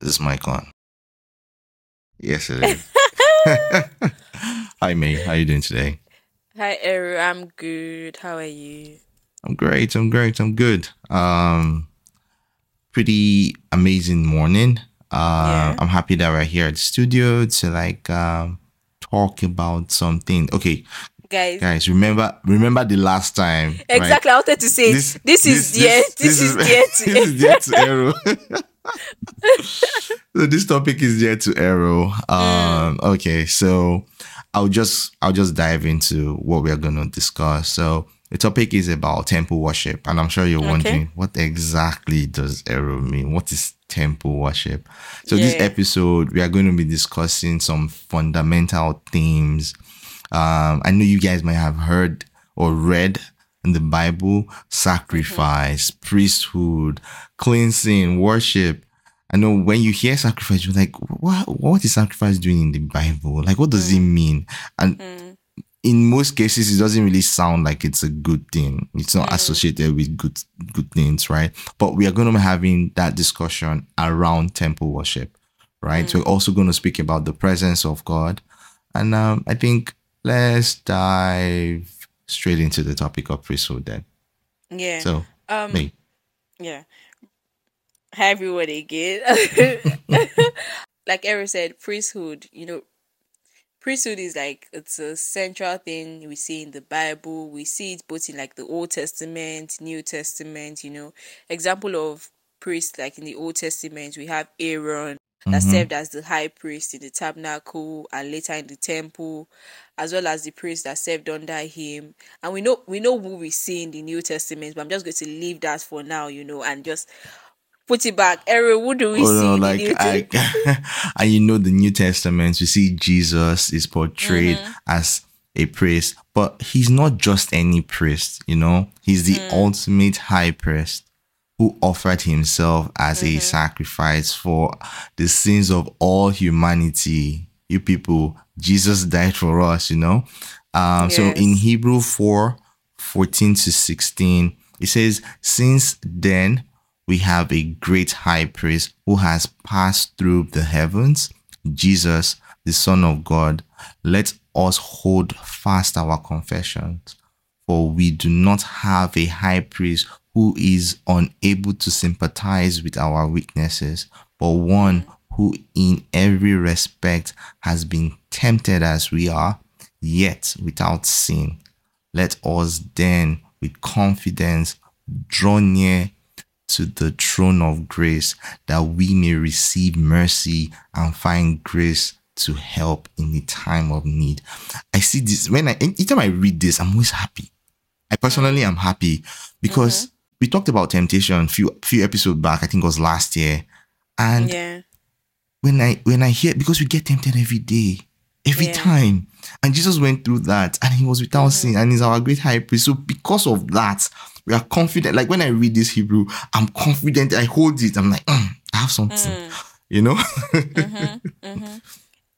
This is this mic on? Yes, it is. Hi, May. How you doing today? Hi, Eru. I'm good. How are you? I'm great. I'm great. I'm good. Um, pretty amazing morning. Um, Yeah. I'm happy that we're here at the studio to like um talk about something. Okay, Guys, guys, remember remember the last time? right? exactly. I wanted to say this, is dear. This, is dear to this is to Arrow. so this topic is dear to Arrow. Um, okay, so I'll just I'll just dive into what we are going to discuss. So the topic is about temple worship, and I'm sure you're wondering what exactly does Arrow mean? What is temple worship? So this episode we are going to be discussing some fundamental themes. Um, I know you guys might have heard or read in the Bible sacrifice, mm-hmm. priesthood, cleansing, worship. I know when you hear sacrifice, you're like, what, what is sacrifice doing in the Bible? Like, what does it mm. mean? And mm. in most cases, it doesn't really sound like it's a good thing. It's not mm. associated with good good things, right? But we are going to be having that discussion around temple worship, right? So we're also going to speak about the presence of God. And um, I think let's dive straight into the topic of priesthood then. yeah. So, um, me. yeah. Hi, everyone again. like Eric said, priesthood. You know, priesthood is like it's a central thing we see in the Bible. We see it both in like the Old Testament, New Testament. You know, example of priest like in the Old Testament, we have Aaron that served as the high priest in the tabernacle and later in the temple, as well as the priest that served under him. And we know we know who we see in the New Testament, but I'm just going to leave that for now, you know, and just put it back. Aaron, who do we Oh see no, in like the New I, and you know the New Testament, we see Jesus is portrayed Mm-hmm. as a priest, but he's not just any priest, you know, he's the Mm. ultimate high priest who offered himself as Mm-hmm. a sacrifice for the sins of all humanity. You people, Jesus died for us, you know. Um, so in Hebrew 4 14 to 16, it says, Since then we have a great high priest who has passed through the heavens, Jesus, the Son of God. Let us hold fast our confessions, for we do not have a high priest who is unable to sympathize with our weaknesses, but one who in every respect has been tempted as we are, yet without sin. Let us then with confidence draw near to the throne of grace that we may receive mercy and find grace to help in the time of need. I see this when I anytime I read this, I'm always happy. I personally am happy because mm-hmm. We talked about temptation a few few episodes back. I think it was last year. And yeah. when I when I hear because we get tempted every day, every Yeah. time. And Jesus went through that and he was without mm-hmm. sin and he's our great high priest. So because of that, we are confident. Like when I read this Hebrew, I'm confident. I hold it. I'm like, "Mm, I have something. Mm. You know? Mm-hmm, mm-hmm.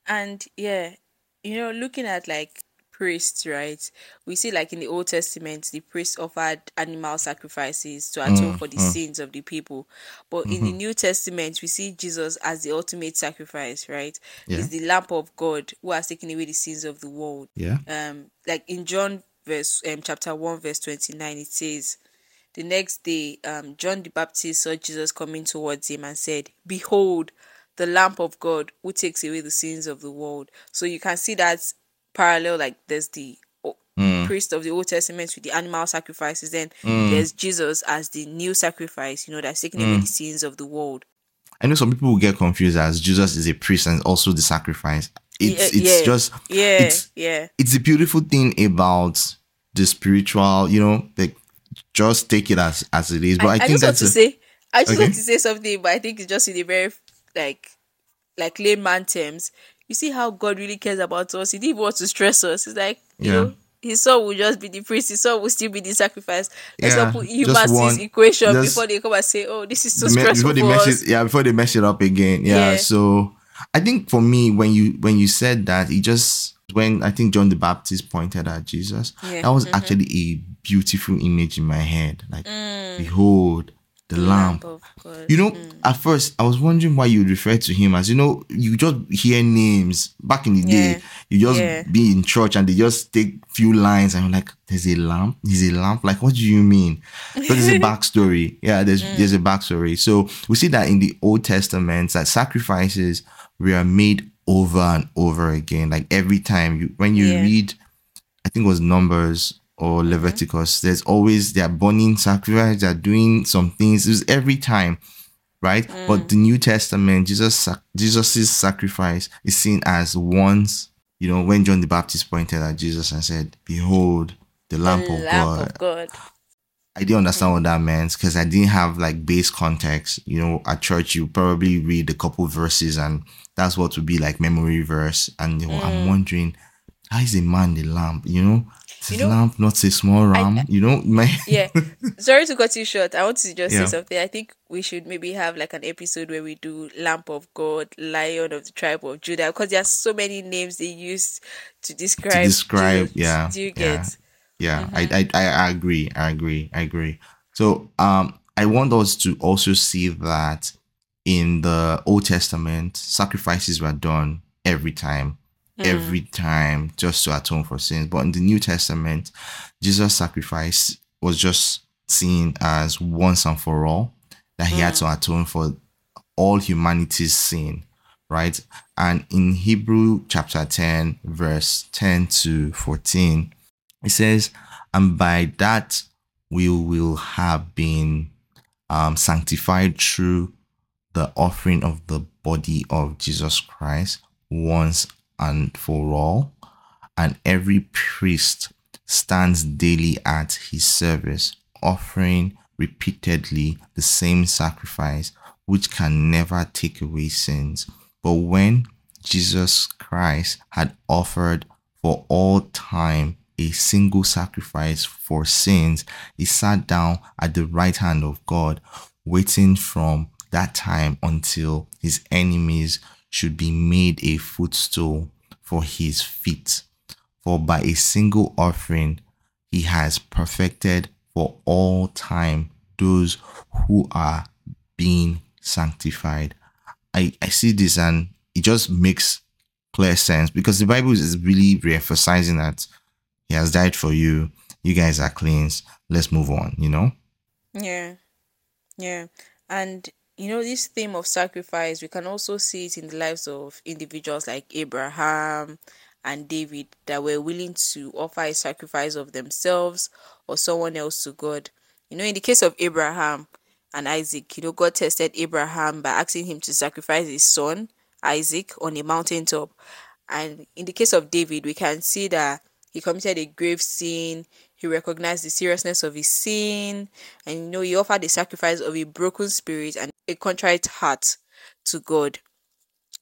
And yeah, you know, looking at like priests, right? We see like in the Old Testament, the priests offered animal sacrifices to atone for the sins of the people. But in the New Testament, we see Jesus as the ultimate sacrifice, right? Yeah. He's the lamb of God who has taken away the sins of the world. yeah. um like in John verse um chapter 1 verse 29 it says the next day um John the Baptist saw Jesus coming towards him and said behold the lamb of God who takes away the sins of the world so you can see that parallel like there's the o- hmm. priest of the Old Testament with the animal sacrifices then hmm. there's Jesus as the new sacrifice you know that's taking away hmm. the sins of the world I know some people will get confused as Jesus is a priest and also the sacrifice. It's Yeah, it's yeah. just yeah it's yeah it's the beautiful thing about the spiritual, you know, like just take it as as it is. But I, I, think just want that's to a- say, I just Okay. want to say something, but I think it's just in a very like, like layman terms. You see how God really cares about us. He didn't want to stress us. It's like you know, His son will just be the priest. His son will still be the sacrifice. Let's Yeah, not put humans in one- this equation just- before they come and say, "Oh, this is too me- stressful before they mess us." it yeah before they mess it up again yeah, Yeah. so i think for me when you when you said that it just when i think john the baptist pointed at jesus Yeah, that was mm-hmm. actually a beautiful image in my head like mm. behold the of God. You know, at first I was wondering why you refer to him as you know, you just hear names back in the Yeah. day. You just Yeah. be in church and they just take few lines and you're like, there's a lamb, he's a lamb. Like, what do you mean? But there's a backstory. Yeah, there's Mm. there's a backstory. So we see that in the Old Testament that sacrifices were made over and over again. Like every time you when you Yeah. read, I think it was Numbers or Leviticus, there's always they're burning sacrifice, they're doing some things. It's every time, right? But mm. the New Testament, Jesus Jesus's sacrifice is seen as once, you know, when John the Baptist pointed at Jesus and said, Behold, the Lamp the of lamp God. of God. I didn't mm. understand what that meant because I didn't have like base context. You know, at church you probably read a couple verses and that's what would be like memory verse. And you know, I'm mm. wondering, how is a man the lamb? You know, is You know, lamb not a small ram? you know, my yeah sorry to cut you short i want to just Yeah. say something i think we should maybe have like an episode where we do lamb of god lion of the tribe of judah because there are so many names they use to describe to describe. do, yeah, do you yeah, get yeah. I, I I I agree. I agree. I agree. So um, I want us to also see that in the Old Testament, sacrifices were done every time, every time, just to atone for sins. But in the New Testament, Jesus' sacrifice was just seen as once and for all, that he had to atone for all humanity's sin, right? And in Hebrew chapter 10, verse 10 to 14, it says, And by that we will have been um, sanctified through the offering of the body of Jesus Christ once and for all. And every priest stands daily at his service, offering repeatedly the same sacrifice, which can never take away sins. But when Jesus Christ had offered for all time a single sacrifice for sins, he sat down at the right hand of God, waiting from that time until his enemies should be made a footstool for his feet. For by a single offering he has perfected for all time those who are being sanctified. I, I see this and it just makes clear sense because the Bible is really re-emphasizing that he has died for you. You guys are cleansed. Let's move on, you know? Yeah. Yeah. And you know, this theme of sacrifice, we can also see it in the lives of individuals like Abraham and David that were willing to offer a sacrifice of themselves or someone else to God. You know, in the case of Abraham and Isaac, you know, God tested Abraham by asking him to sacrifice his son, Isaac, on a mountaintop. And in the case of David, we can see that he committed a grave sin. He recognized the seriousness of his sin, and you know he offered the sacrifice of a broken spirit and a contrite heart to God.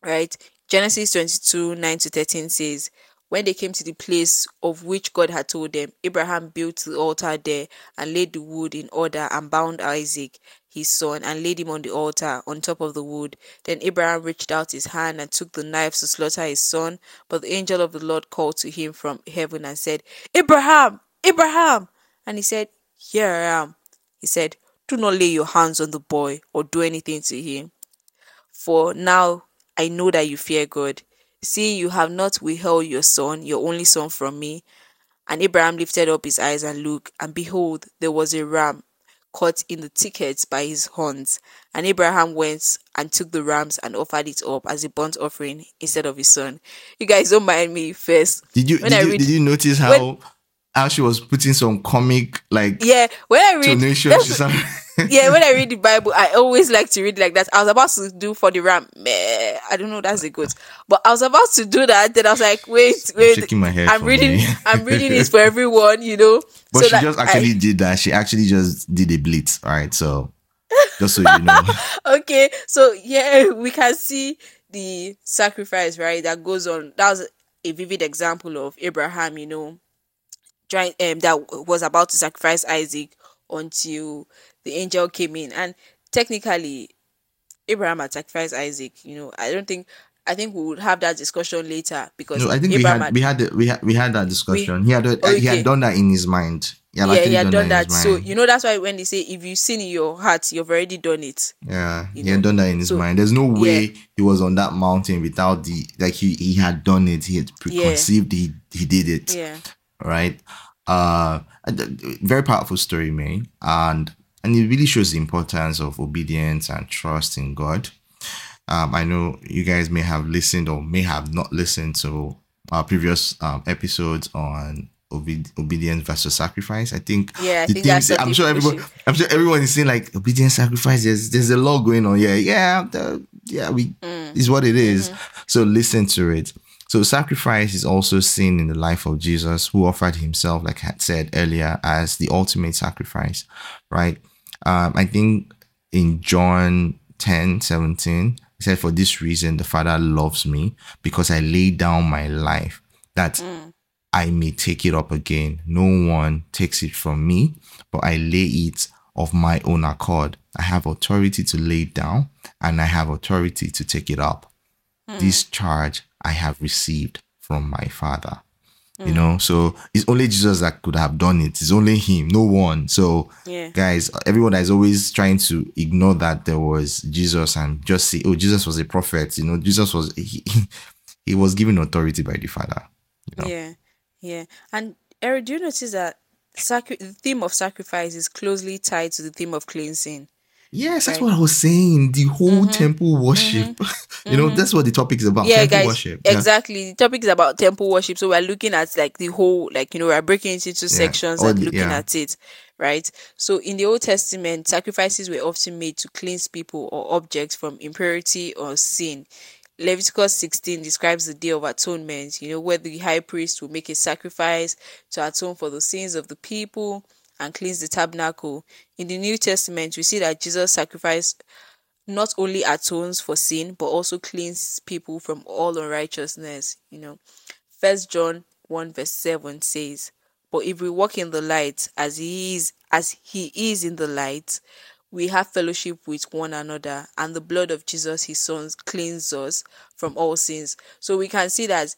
Right? Genesis 22 9 to 13 says, When they came to the place of which God had told them, Abraham built the altar there and laid the wood in order and bound Isaac, his son, and laid him on the altar on top of the wood. Then Abraham reached out his hand and took the knife to slaughter his son. But the angel of the Lord called to him from heaven and said, Abraham, Abraham! And he said, Here I am. He said, Do not lay your hands on the boy or do anything to him. For now I know that you fear God. See, you have not withheld your son, your only son, from me. And Abraham lifted up his eyes and looked, and behold, there was a ram caught in the thickets by his horns. And Abraham went and took the rams and offered it up as a burnt offering instead of his son. You guys don't mind me first. Did you When did I you, read- did you notice how when- how she was putting some comic like Yeah, when I read tonation that's- to yeah, when I read the Bible, I always like to read like that. I was about to do for the ram. Meh, I don't know, that's a good. But I was about to do that, then I was like, wait, wait. shaking my head I'm reading me. I'm reading this for everyone, you know. But So she just I- actually did that. She actually just did a blitz. All right, so just so you know. okay, so yeah, we can see the sacrifice, right? That goes on. That was a vivid example of Abraham, you know, trying um that was about to sacrifice Isaac until the angel came in. And technically, Abraham had sacrificed Isaac. You know, I don't think. I think we would have that discussion later because No, I think we Abraham had we had the, we had we had that discussion. he had he had done that in his mind. had yeah, he had done, in that. his So you know that's why when they say if you sin in your heart, you've already done it. Yeah, you he had done that in his so- mind. There's no way he was on that mountain without the like he he had done it. He had preconceived. He he did it. Yeah. Right. Uh, very powerful story, man, and and it really shows the importance of obedience and trust in God. Um, I know you guys may have listened or may have not listened to our previous um, episodes on obe- obedience versus sacrifice. I think Yeah, I the think things- I'm sure everyone it. I'm sure everyone is saying like obedience sacrifice. There's there's a lot going on. Yeah, yeah, the, yeah. We Mm. is what it is. Mm-hmm. So listen to it. So sacrifice is also seen in the life of Jesus, who offered himself, like I had said earlier, as the ultimate sacrifice. Right. Um, I think in John 10, 17, he said, For this reason the Father loves me, because I lay down my life that Mm. I may take it up again. No one takes it from me, but I lay it of my own accord. I have authority to lay it down, and I have authority to take it up. This charge I have received from my Father. You mm. know, so it's only Jesus that could have done it. It's only Him, no one. So, Yeah. guys, everyone is always trying to ignore that there was Jesus and just say, "Oh, Jesus was a prophet." You know, Jesus was he, he was given authority by the Father. You know? Yeah, yeah. And Eric, do you notice that sacri- the theme of sacrifice is closely tied to the theme of cleansing? Yes, that's Right. what I was saying. The whole mm-hmm. temple worship. Mm-hmm. you know, mm-hmm. that's what the topic is about. yeah, temple guys. worship. Yeah. Exactly. The topic is about temple worship, so we're looking at like the whole, like you know, we're breaking it into sections all and the- looking yeah. at it, right? So in the Old Testament, sacrifices were often made to cleanse people or objects from impurity or sin. Leviticus 16 describes the Day of Atonement, you know, where the high priest will make a sacrifice to atone for the sins of the people and cleanse the tabernacle. In the New Testament, we see that Jesus' sacrifice not only atones for sin, but also cleanses people from all unrighteousness. You know, First John 1 verse 7 says, But if we walk in the light as he is as he is in the light, we have fellowship with one another, and the blood of Jesus, his son, cleanses us from all sins. So we can see that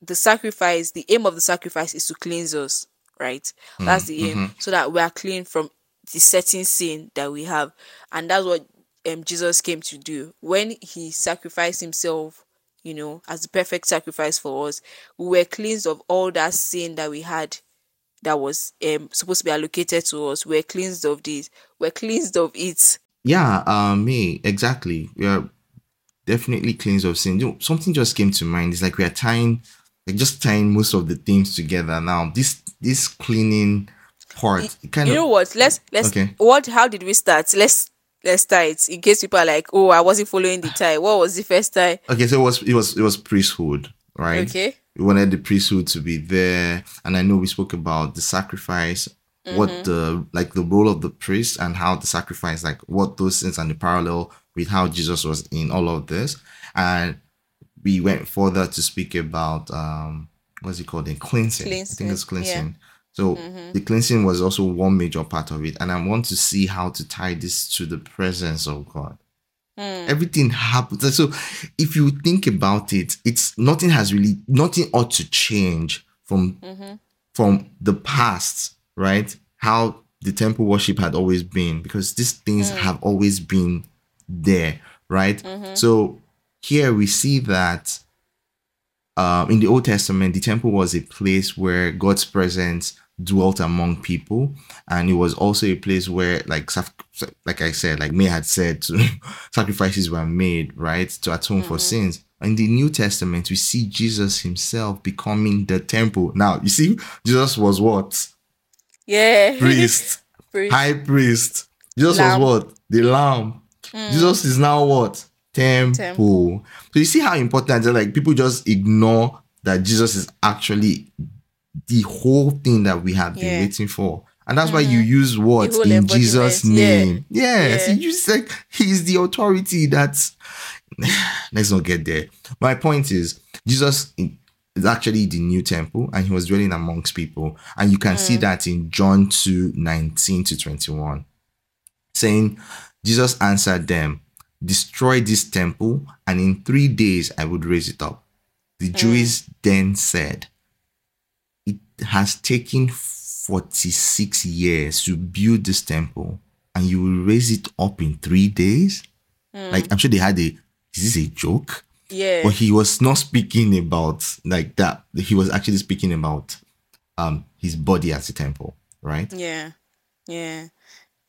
the sacrifice, the aim of the sacrifice is to cleanse us, right? That's the aim, so that we are clean from the certain sin that we have, and that's what um, Jesus came to do when he sacrificed himself. You know, as the perfect sacrifice for us, we were cleansed of all that sin that we had that was um supposed to be allocated to us. We're cleansed of this. We're cleansed of it. Yeah, um, me exactly. We are definitely cleansed of sin. You know, something just came to mind. It's like we are tying, like just tying most of the things together. Now, this this cleaning part, it kind You of know what? Let's let's Okay. what how did we start? Let's let's start in case people are like, Oh, I wasn't following the tie. What was the first tie? okay. So it was it was it was priesthood, right? Okay. we wanted the priesthood to be there and i know we spoke about the sacrifice what mm-hmm. the like the role of the priest and how the sacrifice like what those things and the parallel with how jesus was in all of this and we went further to speak about um what's it called? The cleansing, i think it's Cleansing, yeah. cleansing so mm-hmm. the cleansing was also one major part of it and i want to see how to tie this to the presence of god. Hmm. Everything happens. So if you think about it it's nothing has really nothing ought to change from mm-hmm. from the past right? How the temple worship had always been because these things hmm. have always been there right? Mm-hmm. So here we see that um, in the Old Testament, the temple was a place where God's presence dwelt among people, and it was also a place where, like, like I said, like May had said, sacrifices were made, right, to atone for sins. In the New Testament, we see Jesus Himself becoming the temple. Now, you see, Jesus was what Yeah. priest, Priest. high priest. Jesus Lamb. was what the Lamb. Jesus is now what temple. Temple. So you see how important that like people just ignore that Jesus is actually the whole thing that we have been Yeah. waiting for. And that's why mm-hmm. you use The in Jesus' embodiment, yeah. name. Yes, Yeah. you just like he's the authority that's let's not get there. My point is Jesus is actually the new temple and he was dwelling amongst people. And you can see mm. that in John 2 19 to 21, saying, Jesus answered them, Destroy this temple, and in three days I would raise it up. The Jews then said, It has taken 46 years to build this temple and you will raise it up in three days? Like, I'm sure they had a, is this a joke? Yeah. But he was not speaking about like that. He was actually speaking about um his body as a temple, right? Yeah, yeah,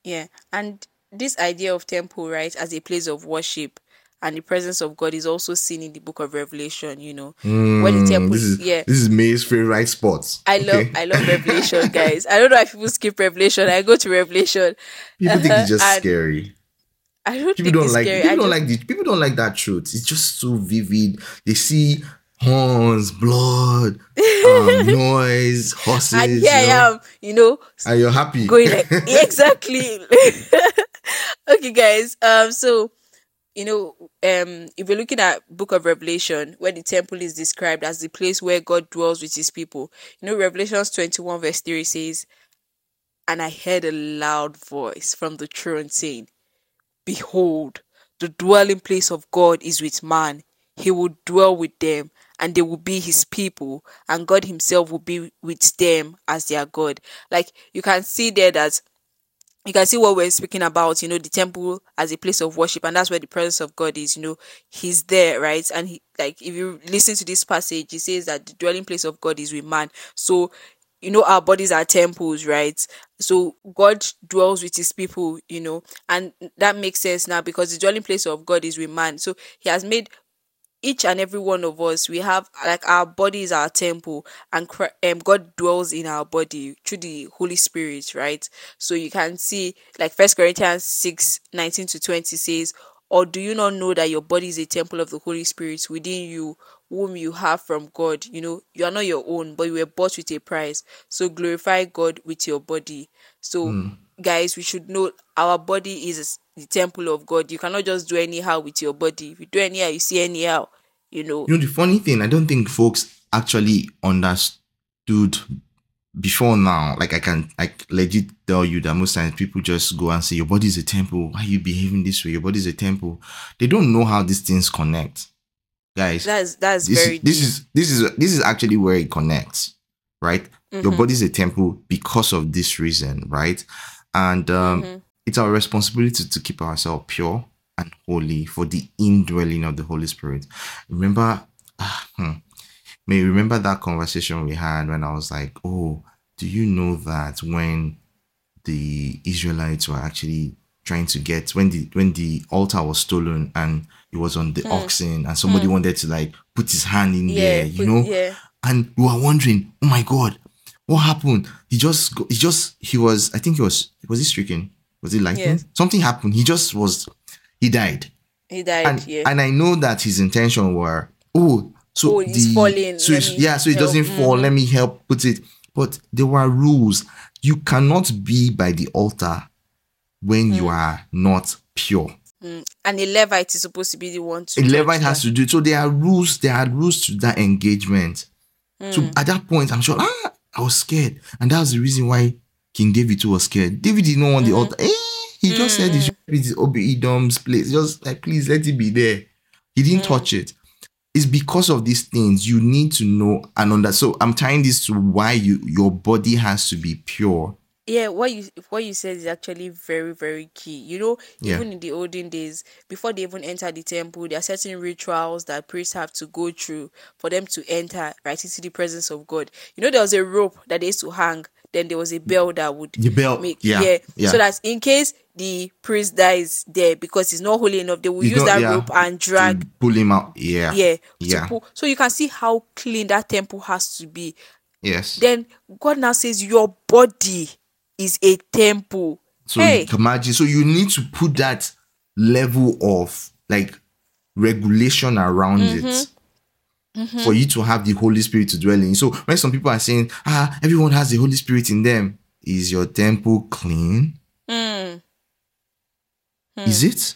yeah. And this idea of temple, right, as a place of worship and the presence of God is also seen in the book of Revelation, you know. when the temple Mm, This is yeah. this is May's favorite spots. I love? I love Revelation, guys. I don't know if people skip Revelation. I go to Revelation. People think it's just And scary. I don't People think don't it's like scary. people I don't just- like the people don't like that truth. It's just so vivid. They see horns, blood, um, noise, horses, and you here I am, you know, and you're happy. going like exactly. okay, guys. Um, so you know, um, if you're looking at Book of Revelation, where the temple is described as the place where God dwells with His people, you know, Revelations twenty-one verse three says, "And I heard a loud voice from the throne saying, Behold, the dwelling place of God is with man. He will dwell with them, and they will be his people, and God himself will be with them as their God. Like you can see there that you can see what we're speaking about, you know, the temple as a place of worship, and that's where the presence of God is, you know, He's there, right? And He, like, if you listen to this passage, He says that the dwelling place of God is with man. So, you know, our bodies are temples, right? So, God dwells with His people, you know, and that makes sense now because the dwelling place of God is with man. So, He has made each and every one of us we have like our body is our temple and um, god dwells in our body through the holy spirit right? So you can see like first corinthians 6 19 to 20 says or do you not know that your body is a temple of the holy spirit within you whom you have from god? You know you are not your own but you were bought with a price. So glorify god with your body. So guys we should know our body is the temple of god you cannot just do anyhow with your body if you do anyhow you see anyhow you know You know, the funny thing, I don't think folks actually understood before now. Like I can like legit tell you that most times people just go and say, Your body is a temple. Why are you behaving this way? Your body is a temple. They don't know how these things connect. Guys, that's that's this, very is, this is this is this is actually where it connects, right? Mm-hmm. Your body is a temple because of this reason, right? And um, Mm-hmm. it's our responsibility to keep ourselves pure and holy for the indwelling of the Holy Spirit. Remember, hmm, may you remember that conversation we had when I was like, "Oh, do you know that when the Israelites were actually trying to get when the when the altar was stolen and it was on the oxen and somebody wanted to like put his hand in. Yeah, there, you put- know, yeah. and we were wondering, oh my god, what happened? He just go, he just he was I think he was was he stricken? Was it lightning? Yes. Something happened. He just was he died. he died And yeah and I know that his intention were oh so Oh, it's the falling, so it's, yeah so it doesn't fall. Let me help put it. But there were rules. You cannot be by the altar when Mm. you are not pure. and a levite is supposed to be the one to A Levite has to do it. So there are rules, there are rules to that engagement. So Hmm. at that point, I'm sure ah, I was scared. And that was the reason why King David too was scared. David did not want Hmm. the altar. Eh, he just said it should be Edom's place. Just like please let it be there. He didn't Hmm. touch it. It's because of these things you need to know and understand. So I'm tying this to why you your body has to be pure. Yeah what you what you said is actually very very key you know Yeah. even in the olden days before they even enter the temple there are certain rituals that priests have to go through for them to enter right into the presence of god you know there was a rope that they used to hang then there was a bell that would The bell, make yeah, yeah. so that in case the priest dies there because he's not holy enough they will He's use that yeah, rope and drag pull him out. Yeah. yeah, Yeah. pull. so you can see how clean that temple has to be Yes. then god now says your body is a temple So hey imagine. So you need to put that level of like regulation around Mm-hmm. it for you to have the Holy Spirit to dwell in. So when some people are saying, ah, everyone has the Holy Spirit in them, is your temple clean? Hmm. Is it?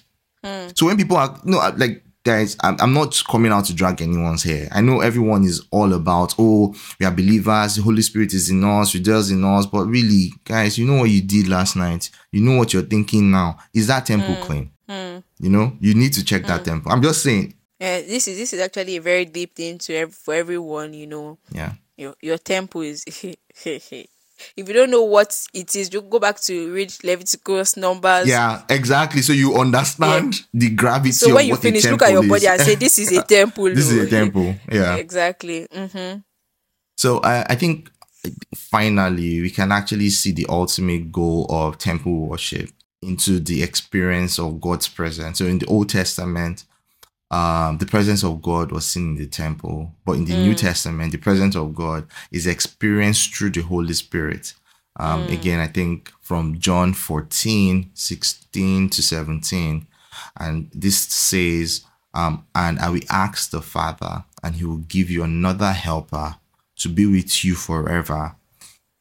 So when people are no like guys, I'm, I'm not coming out to drag anyone's hair. I know everyone is all about oh we are believers, the Holy Spirit is in us, dwells in us. But really, guys, you know what you did last night. You know what you're thinking now. Is that temple hmm. clean? Hmm. You know, you need to check that hmm. temple. I'm just saying, Yeah, this is this is actually a very deep thing to ev- for everyone. You know, yeah. your your temple is if you don't know what it is, you go back to read Leviticus numbers. Yeah, exactly. So you understand the gravity So of when you finish, look at your body is. and say, "This is a temple." this is oh." a temple. Yeah. exactly. Mm-hmm. So I, I think finally we can actually see the ultimate goal of temple worship into the experience of God's presence. So in the Old Testament, um, the presence of God was seen in the temple, but in the New Testament, the presence of God is experienced through the Holy Spirit. Um, Again, I think from John 14, 16 to 17, and this says, um, and I will ask the Father, and he will give you another helper to be with you forever,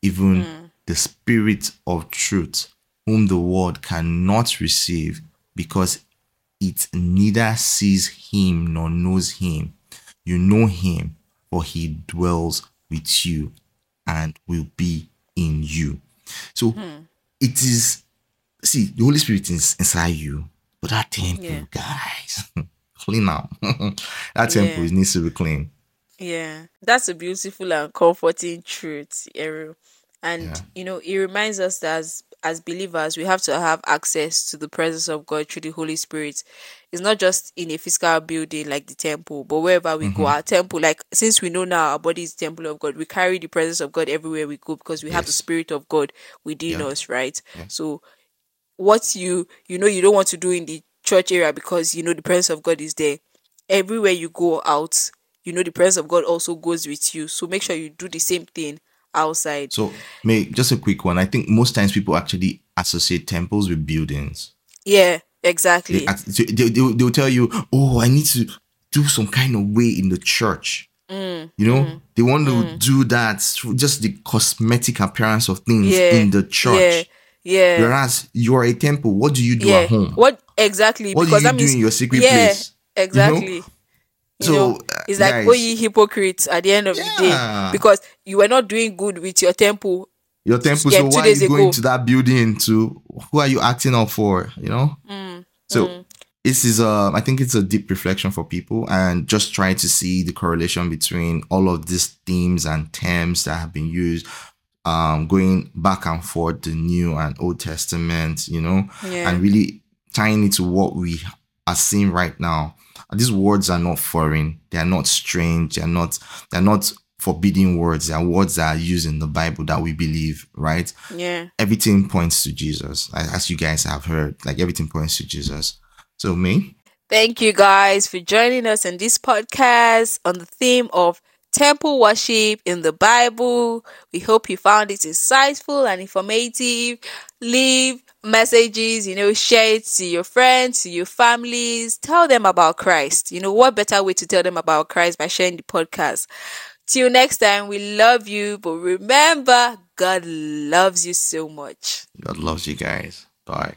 even the Spirit of truth, whom the world cannot receive because it neither sees him nor knows him. You know him, for he dwells with you and will be in you. So hmm. it is, see, the Holy Spirit is inside you, but that temple, Yeah. guys, clean up. that temple Yeah. needs to be clean. Yeah, that's a beautiful and comforting truth, Ariel. And Yeah. you know, it reminds us that as as believers, we have to have access to the presence of God through the Holy Spirit. It's not just in a physical building like the temple, but wherever we Mm-hmm. go, our temple, like since we know now our body is the temple of God, we carry the presence of God everywhere we go because we have the Spirit of God within Yeah. us, right? Yeah. So what you you know you don't want to do in the church area because you know the presence of God is there. Everywhere you go out, you know the presence of God also goes with you. So make sure you do the same thing outside. So, may just a quick one. I think most times people actually associate temples with buildings. Yeah, exactly. they, they, they'll, they'll tell you, oh, I need to do some kind of way in the church. Mm, You know, they want to do that through just the cosmetic appearance of things Yeah, in the church. Yeah, yeah, Whereas you are a temple, what do you do yeah. at home? What exactly? What do because you that do means in your secret yeah, place? exactly. You So, know, uh, it's like guys- oh ye hypocrites at the end of the day because you were not doing good with your temple. Your temple, Yeah, so why are you going ago. to that building to who are you acting up for? You know? Mm, So this is uh I think it's a deep reflection for people and just trying to see the correlation between all of these themes and terms that have been used um going back and forth the new and old testament you know Yeah. and really tying it to what we are seeing right now these words are not foreign they are not strange they're not they're not forbidden words they are words that are used in the bible that we believe right Yeah. everything points to Jesus, as as you guys have heard. Like everything points to Jesus. So me, Thank you guys for joining us in this podcast on the theme of temple worship in the Bible. We hope you found it insightful and informative. Leave messages, you know, share it to your friends, to your families. Tell them about Christ. You know, what better way to tell them about Christ by sharing the podcast? Till next time, we love you, but remember, God loves you so much. God loves you guys. Bye.